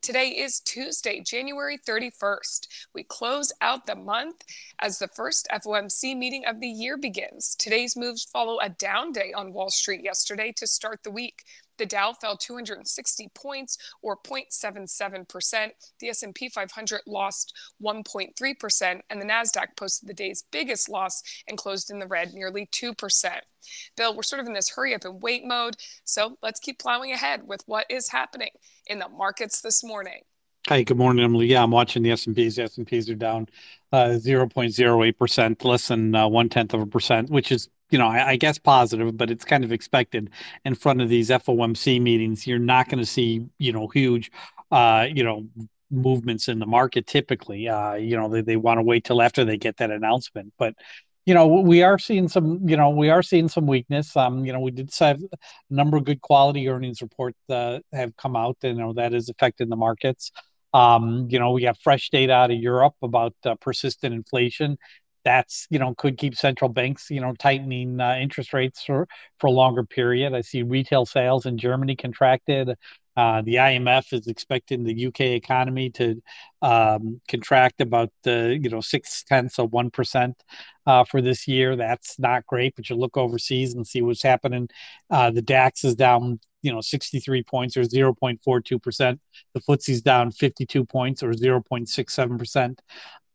Today is Tuesday, January 31st. We close out the month as the first FOMC meeting of the year begins. Today's moves follow a down day on Wall Street yesterday to start the week. The Dow fell 260 points or 0.77%. The S&P 500 lost 1.3% and the Nasdaq posted the day's biggest loss and closed in the red nearly 2%. Bill, we're sort of in this hurry up and wait mode, so let's keep plowing ahead with what is happening in the markets this morning. Hi, good morning, Emily. Yeah, I'm watching the S&Ps. The S&Ps are down uh, 0.08%, less than uh, one tenth of a percent, which is you know, I, I, guess positive, but it's kind of expected in front of these FOMC meetings. You're not going to see, you know, huge, uh, you know, movements in the market typically. Uh, you know, they, they want to wait till after they get that announcement. But, you know, we are seeing some, you know, we are seeing some weakness. Um, you know, we did have a number of good quality earnings reports uh, have come out, and, you know, that is affecting the markets. Um, you know, we have fresh data out of Europe about uh, persistent inflation that's you know could keep central banks you know tightening uh, interest rates for for a longer period. I see retail sales in Germany contracted. Uh, the IMF is expecting the UK economy to um, contract about the you know six tenths of one percent uh, for this year. That's not great, but you look overseas and see what's happening. Uh, the DAX is down you know 63 points or 0.42 percent. The FTSE's down 52 points or 0.67 percent.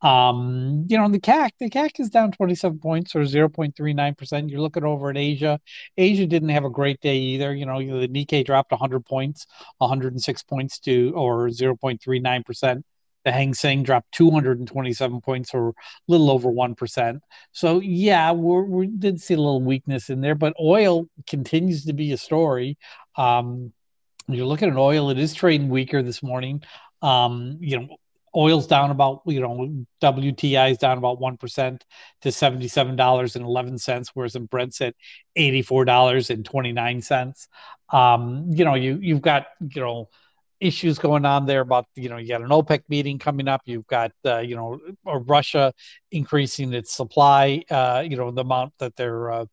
Um, you know, the CAC, the CAC is down 27 points or 0.39%. You're looking over at Asia. Asia didn't have a great day either. You know, the Nikkei dropped 100 points, 106 points to or 0.39%. The Hang Seng dropped 227 points or a little over 1%. So, yeah, we did see a little weakness in there, but oil continues to be a story. Um, you're looking at oil, it is trading weaker this morning. Um, you know, oil's down about you know WTI is down about one percent to seventy seven dollars and eleven cents, whereas in Brent's at eighty four dollars and twenty nine cents. Um, you know, you you've got you know issues going on there about you know you got an OPEC meeting coming up. You've got uh, you know Russia increasing its supply. Uh, you know the amount that they're uh,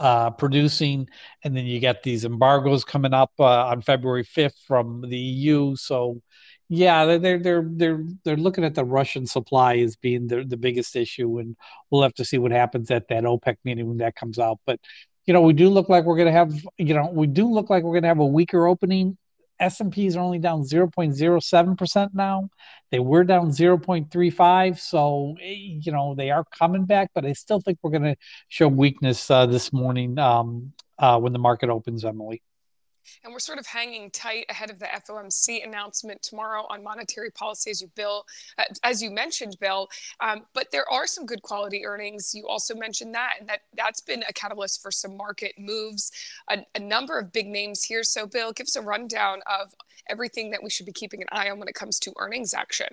uh, producing, and then you get these embargoes coming up uh, on February 5th from the EU. So yeah, they're they're they're they're looking at the Russian supply as being the the biggest issue, and we'll have to see what happens at that OPEC meeting when that comes out. But you know, we do look like we're going to have you know we do look like we're going to have a weaker opening. S and P's are only down 0.07 percent now. They were down 0.35, so eh, you know they are coming back, but I still think we're going to show weakness uh, this morning um, uh, when the market opens, Emily and we're sort of hanging tight ahead of the FOMC announcement tomorrow on monetary policy, as you Bill, uh, as you mentioned, Bill. Um, but there are some good quality earnings. You also mentioned that, and that that's been a catalyst for some market moves. A, a number of big names here. So, Bill, give us a rundown of everything that we should be keeping an eye on when it comes to earnings action.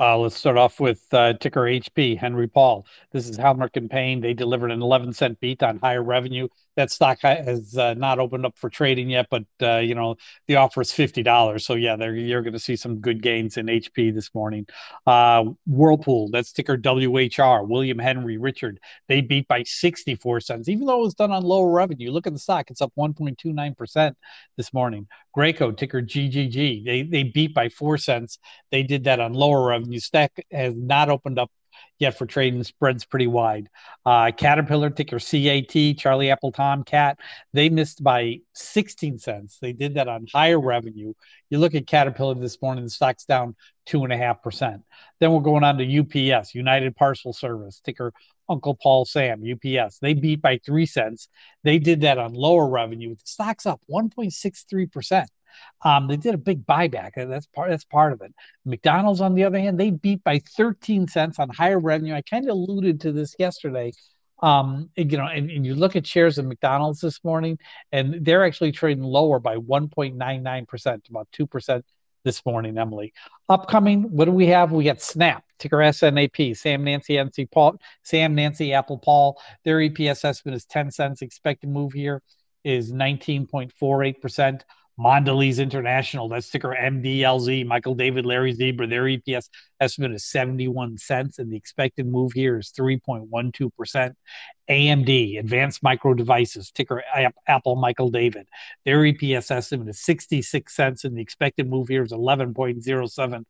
Uh, let's start off with uh, ticker HP, Henry Paul. This is and Payne. They delivered an 11 cent beat on higher revenue that stock has uh, not opened up for trading yet, but uh, you know the offer is fifty dollars. So yeah, there you're going to see some good gains in HP this morning. Uh, Whirlpool, that's ticker WHR. William Henry Richard, they beat by sixty four cents, even though it was done on lower revenue. Look at the stock; it's up one point two nine percent this morning. Graco, ticker GGG, they they beat by four cents. They did that on lower revenue. Stack has not opened up yet for trading spreads pretty wide. Uh, Caterpillar ticker CAT, Charlie Apple Tom Cat, they missed by 16 cents. They did that on higher revenue. You look at Caterpillar this morning, the stock's down two and a half percent. Then we're going on to UPS, United Parcel Service, ticker Uncle Paul Sam, UPS. They beat by three cents. They did that on lower revenue. The stock's up 1.63 percent. Um, they did a big buyback. That's part. That's part of it. McDonald's, on the other hand, they beat by 13 cents on higher revenue. I kind of alluded to this yesterday. Um, you know, and, and, you look at shares of McDonald's this morning, and they're actually trading lower by 1.99 percent, about two percent this morning, Emily. Upcoming, what do we have? We got Snap, ticker SNAP, Sam Nancy NC Paul, Sam Nancy Apple Paul. Their EPS estimate is 10 cents. Expected move here is 19.48%. Mondelez International, that ticker MDLZ, Michael David, Larry Zebra, their EPS estimate is 71 cents, and the expected move here is 3.12%. AMD, Advanced Micro Devices, ticker Apple, Michael David, their EPS estimate is 66 cents, and the expected move here is 11.07%.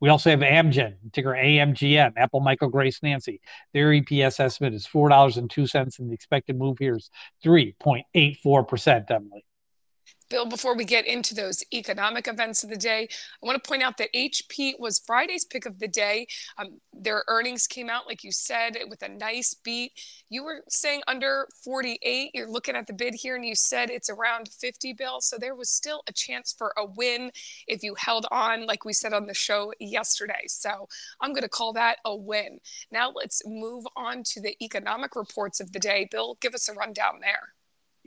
We also have Amgen, ticker AMGN, Apple, Michael Grace, Nancy, their EPS estimate is $4.02, and the expected move here is 3.84%, Emily. Bill, before we get into those economic events of the day, I want to point out that HP was Friday's pick of the day. Um, their earnings came out, like you said, with a nice beat. You were saying under 48. You're looking at the bid here, and you said it's around 50, Bill. So there was still a chance for a win if you held on, like we said on the show yesterday. So I'm going to call that a win. Now let's move on to the economic reports of the day. Bill, give us a rundown there.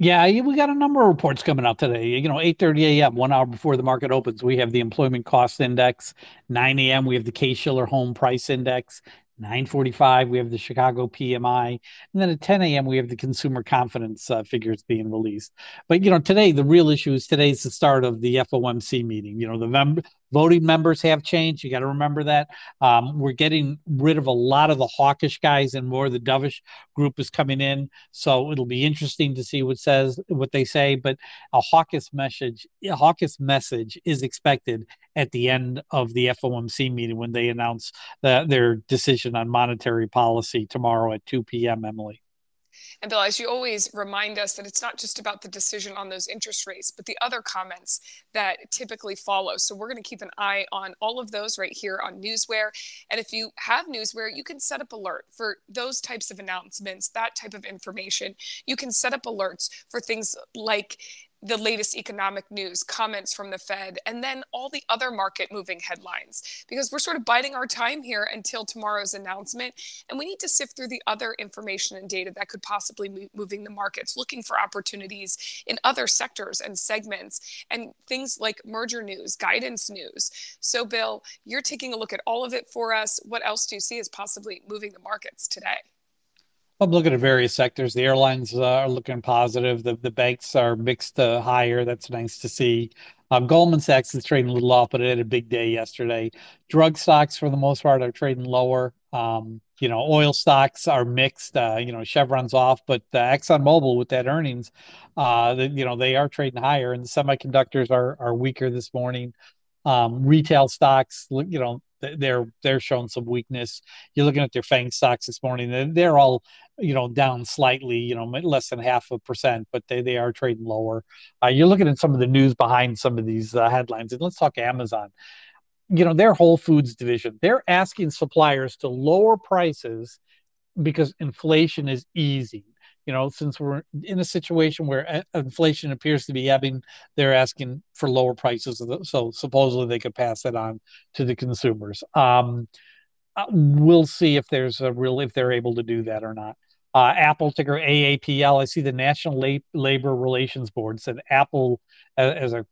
Yeah, we got a number of reports coming out today. You know, 8:30 a.m., one hour before the market opens, we have the employment cost index. 9 a.m., we have the Case-Shiller home price index. 9:45, we have the Chicago PMI, and then at 10 a.m. we have the consumer confidence uh, figures being released. But you know, today the real issue is today's the start of the FOMC meeting. You know, the mem- voting members have changed. You got to remember that. Um, we're getting rid of a lot of the hawkish guys, and more of the dovish group is coming in. So it'll be interesting to see what says what they say. But a hawkish message, a hawkish message is expected at the end of the FOMC meeting when they announce the, their decision on monetary policy tomorrow at 2 p.m. Emily. And Bill, as you always remind us that it's not just about the decision on those interest rates, but the other comments that typically follow. So we're going to keep an eye on all of those right here on Newsware. And if you have Newsware, you can set up alert for those types of announcements, that type of information. You can set up alerts for things like the latest economic news, comments from the Fed, and then all the other market moving headlines. Because we're sort of biding our time here until tomorrow's announcement, and we need to sift through the other information and data that could possibly be moving the markets, looking for opportunities in other sectors and segments, and things like merger news, guidance news. So, Bill, you're taking a look at all of it for us. What else do you see as possibly moving the markets today? I'm looking at various sectors. The airlines uh, are looking positive. The the banks are mixed to higher. That's nice to see. Um, Goldman Sachs is trading a little off, but it had a big day yesterday. Drug stocks, for the most part, are trading lower. Um, you know, oil stocks are mixed. Uh, you know, Chevron's off, but uh, ExxonMobil with that earnings, uh, the, you know, they are trading higher, and the semiconductors are are weaker this morning. Um, retail stocks, you know, they're they're showing some weakness. You're looking at their FANG stocks this morning; they're, all you know down slightly, you know, less than half a percent, but they they are trading lower. Uh, you're looking at some of the news behind some of these uh, headlines, and let's talk Amazon. You know, their Whole Foods division, they're asking suppliers to lower prices because inflation is easing you know, since we're in a situation where inflation appears to be ebbing, they're asking for lower prices. So supposedly they could pass it on to the consumers. Um, uh, we'll see if there's a real if they're able to do that or not. Uh, Apple ticker AAPL. I see the National Labor Relations Board said Apple as a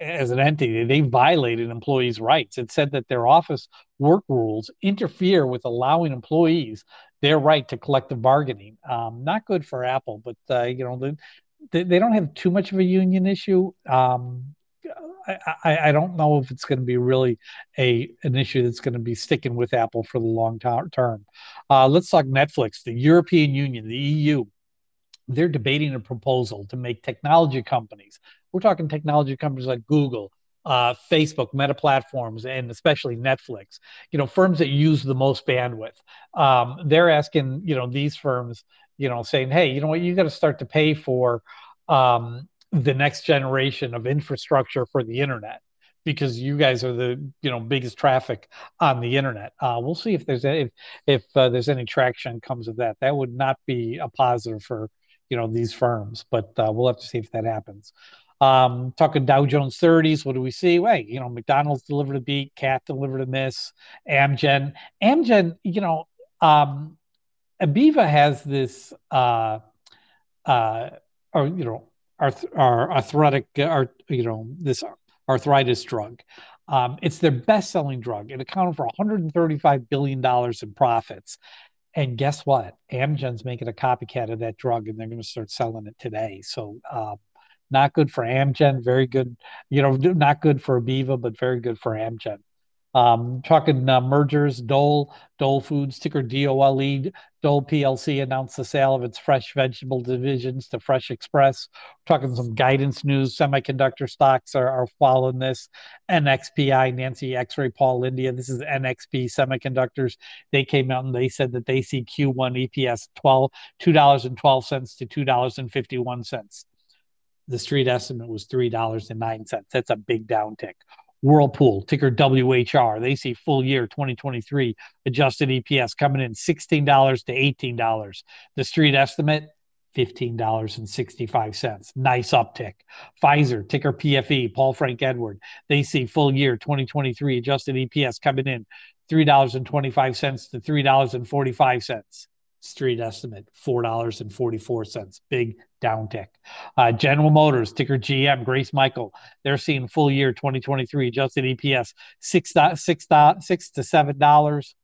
as an entity, they violated employees' rights. It said that their office work rules interfere with allowing employees their right to collective bargaining. Um, not good for Apple, but uh, you know they, they don't have too much of a union issue. Um, I, I, don't know if it's going to be really a an issue that's going to be sticking with Apple for the long term. Uh, let's talk Netflix, the European Union, the EU. They're debating a proposal to make technology companies we're talking technology companies like Google, uh, Facebook, Meta platforms, and especially Netflix. You know, firms that use the most bandwidth. Um, they're asking, you know, these firms, you know, saying, hey, you know what, you got to start to pay for um, the next generation of infrastructure for the internet because you guys are the you know biggest traffic on the internet. Uh, we'll see if there's any, if, if uh, there's any traction comes of that. That would not be a positive for you know these firms, but uh, we'll have to see if that happens. Um, talking Dow Jones 30s, what do we see? Wait, you know, McDonald's delivered a beat, Cat delivered a miss, Amgen. Amgen, you know, um, AbbVie has this, uh, uh, or, you know, arth- our arthritic, art, you know, this arthritis drug. Um, it's their best selling drug. It accounted for $135 billion in profits. And guess what? Amgen's making a copycat of that drug and they're going to start selling it today. So, uh, not good for Amgen, very good, you know, not good for AbbVie, but very good for Amgen. Um, talking uh, mergers, Dole, Dole Foods, ticker DOLE, Dole PLC announced the sale of its fresh vegetable divisions to Fresh Express. We're talking some guidance news. Semiconductor stocks are, are following this. NXPI, Nancy X-ray, Paul India. This is NXP Semiconductors. They came out and they said that they see Q1 EPS 12 $2.12 to $2.51. The street estimate was $3.09. That's a big downtick. Whirlpool, ticker WHR. They see full year 2023 adjusted EPS coming in $16 to $18. The street estimate, $15.65. Nice uptick. Pfizer, ticker PFE, Paul Frank Edward. They see full year 2023 adjusted EPS coming in $3.25 to $3.45 street estimate $4.44 big downtick. Uh, general motors ticker gm grace michael they're seeing full year 2023 adjusted eps six, six, six to seven dollars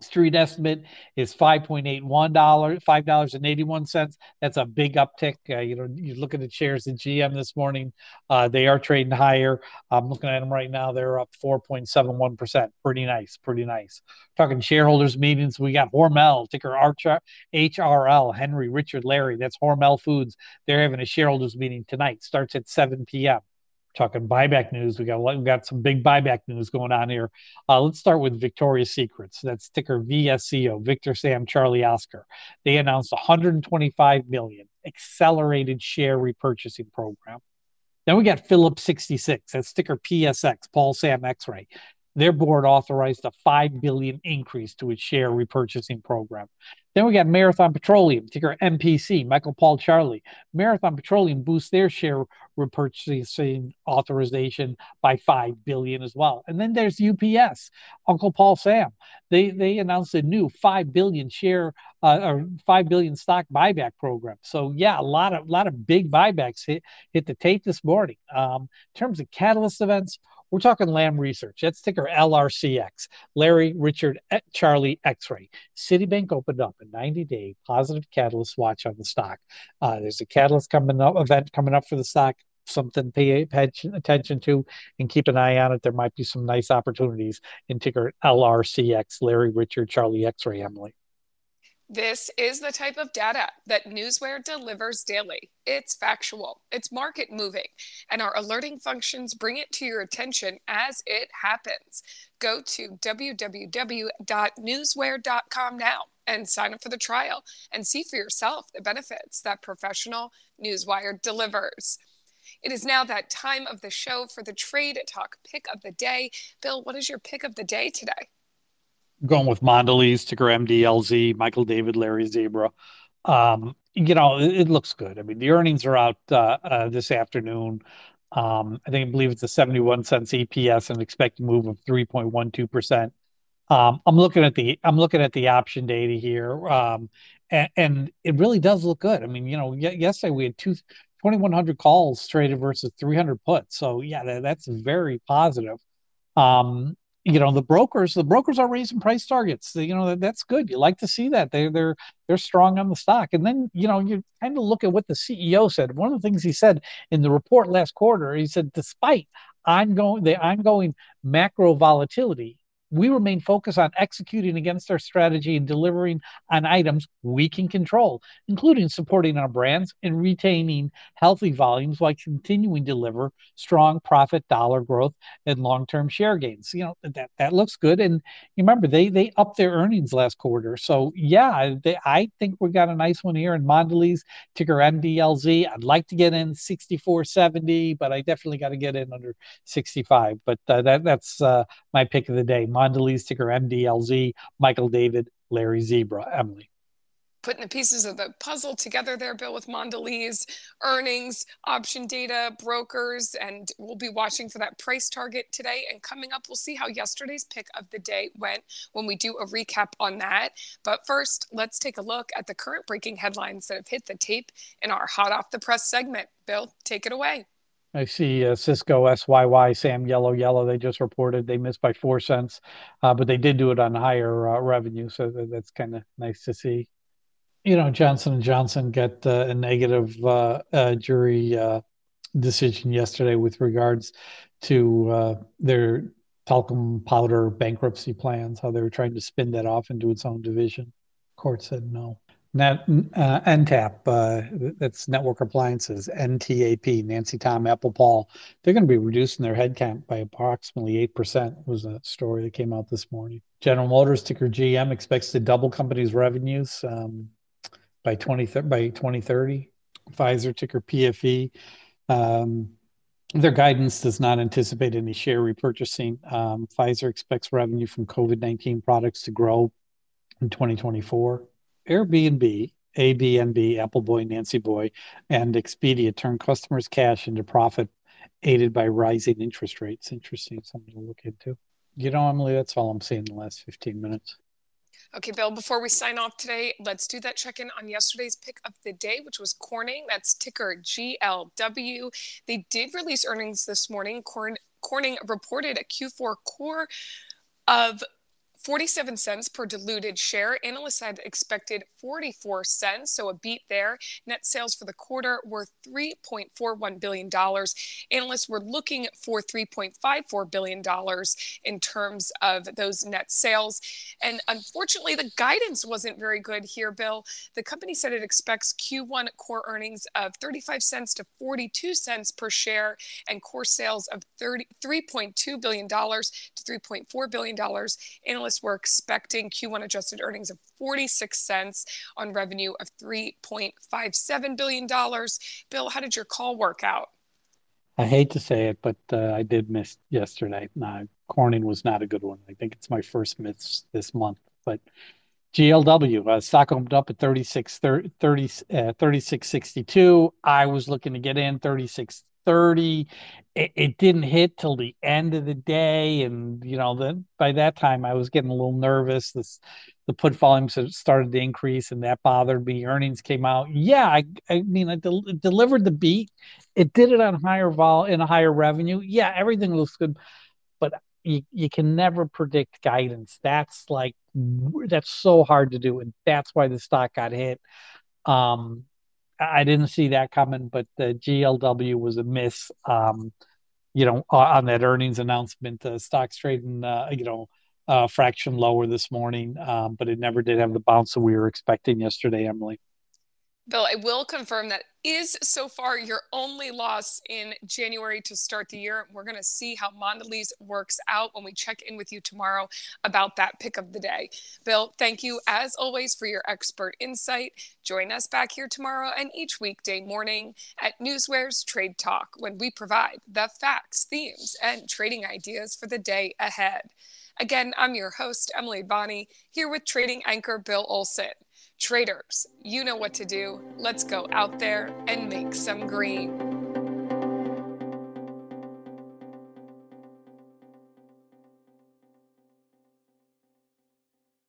Street estimate is five point eight one dollars, five dollars and eighty one cents. That's a big uptick. Uh, you know, you look at the shares in GM this morning; uh, they are trading higher. I'm looking at them right now; they're up four point seven one percent. Pretty nice, pretty nice. Talking shareholders meetings, we got Hormel ticker HRL Henry Richard Larry. That's Hormel Foods. They're having a shareholders meeting tonight. Starts at seven p.m talking buyback news. We got we got some big buyback news going on here. Uh, let's start with Victoria's Secrets. That's ticker VSCO, Victor Sam Charlie Oscar. They announced 125 million accelerated share repurchasing program. Then we got Phillips 66. That's ticker PSX, Paul Sam X-ray. Their board authorized a 5 billion increase to its share repurchasing program. Then we got Marathon Petroleum, ticker MPC, Michael Paul Charlie. Marathon Petroleum boosts their share repurchasing authorization by 5 billion as well. And then there's UPS, Uncle Paul Sam. They they announced a new 5 billion share uh, or 5 billion stock buyback program. So yeah, a lot of lot of big buybacks hit hit the tape this morning. Um, in terms of catalyst events, we're talking Lam Research. That's ticker LRCX. Larry Richard Charlie X-ray. Citibank opened up a 90-day positive catalyst watch on the stock. Uh, there's a catalyst coming up event coming up for the stock. Something pay attention to and keep an eye on it. There might be some nice opportunities in ticker LRCX. Larry Richard Charlie X-ray. Emily. This is the type of data that Newsware delivers daily. It's factual, it's market moving, and our alerting functions bring it to your attention as it happens. Go to www.newsware.com now and sign up for the trial and see for yourself the benefits that professional Newsware delivers. It is now that time of the show for the Trade Talk pick of the day. Bill, what is your pick of the day today? going with Mondelez, ticker MDLZ, Michael David, Larry Zebra. Um, you know, it, it, looks good. I mean, the earnings are out uh, uh, this afternoon. Um, I think I believe it's a 71 cents EPS and expect a move of 3.12 percent. Um, I'm looking at the I'm looking at the option data here, um, and, and, it really does look good. I mean, you know, yesterday we had two 2,100 calls traded versus 300 puts, so yeah, that, that's very positive. Um, you know the brokers the brokers are raising price targets. You know that's good. You like to see that. They they're they're strong on the stock. And then you know you kind of look at what the ceo said. One of the things he said in the report last quarter he said despite ongoing the ongoing macro volatility we remain focused on executing against our strategy and delivering on items we can control, including supporting our brands and retaining healthy volumes while continuing to deliver strong profit dollar growth and long-term share gains. You know, that that looks good. And remember, they they upped their earnings last quarter. So yeah, they, I think we got a nice one here in Mondelez, ticker MDLZ. I'd like to get in 64.70, but I definitely got to get in under 65. But uh, that that's uh, my pick of the day. Ticker MDLZ, Michael David, Larry Zebra, Emily. Putting the pieces of the puzzle together there, Bill, with Mondelez, earnings, option data, brokers, and we'll be watching for that price target today. And coming up, we'll see how yesterday's pick of the day went when we do a recap on that. But first, let's take a look at the current breaking headlines that have hit the tape in our hot off the press segment. Bill, take it away. I see uh, Sysco SYY Sam Yellow Yellow. They just reported they missed by four cents, uh, but they did do it on higher uh, revenue, so that's kind of nice to see. You know, Johnson and Johnson got uh, a negative uh, uh, jury decision yesterday with regards to their talcum powder bankruptcy plans. How they were trying to spin that off into its own division. Court said no. Net, uh, NTAP, uh, that's Network Appliances, NTAP, Nancy Tom, Apple Paul, they're going to be reducing their headcount by approximately 8%, was a story that came out this morning. General Motors, ticker GM, expects to double company's revenues um, by, 20, by 2030. Pfizer, ticker PFE, um, their guidance does not anticipate any share repurchasing. Um, Pfizer expects revenue from COVID 19 products to grow in 2024. Airbnb, ABNB, Apple Boy, Nancy Boy, and Expedia turn customers' cash into profit, aided by rising interest rates. Interesting, something to look into. You know, Emily, that's all I'm seeing in the last 15 minutes. Okay, Bill, before we sign off today, let's do that check in on yesterday's pick of the day, which was Corning. That's ticker GLW. They did release earnings this morning. Corn- Corning reported a Q4 core of 47 cents per diluted share. Analysts had expected 44 cents, so a beat there. Net sales for the quarter were $3.41 billion. Analysts were looking for $3.54 billion in terms of those net sales. And unfortunately, the guidance wasn't very good here, Bill. The company said it expects Q1 core earnings of 35 cents to 42 cents per share and core sales of $3.2 billion to $3.4 billion. Analysts analysts were expecting Q1 adjusted earnings of 46 cents on revenue of $3.57 billion. Bill, how did your call work out? I hate to say it, but uh, I did miss yesterday. Corning was not a good one. I think it's my first miss this month. But GLW, uh, stock opened up at 36, 30, 30 uh, 36.62. I was looking to get in 36 30 it, it, didn't hit till the end of the day. And you know then by that time i was getting a little nervous. This the put volumes started to increase and that bothered me. Earnings came out. Yeah i, I mean i del- delivered the beat. It did it on higher vol in a higher revenue. Yeah everything looks good but you, you can never predict guidance. That's like that's so hard to do and that's why the stock got hit. Um I didn't see that coming, but the GLW was a miss. Um, you know, on that earnings announcement, the stock's trading, uh, you know, a fraction lower this morning, um, but it never did have the bounce that we were expecting yesterday, Emily. Bill, I will confirm that is so far your only loss in January to start the year. We're going to see how Mondelez works out when we check in with you tomorrow about that pick of the day. Bill, thank you as always for your expert insight. Join us back here tomorrow and each weekday morning at Newsware's Trade Talk when we provide the facts, themes, and trading ideas for the day ahead. Again, I'm your host, Emily Bonney, here with trading anchor Bill Olson. Traders, you know what to do. Let's go out there and make some green.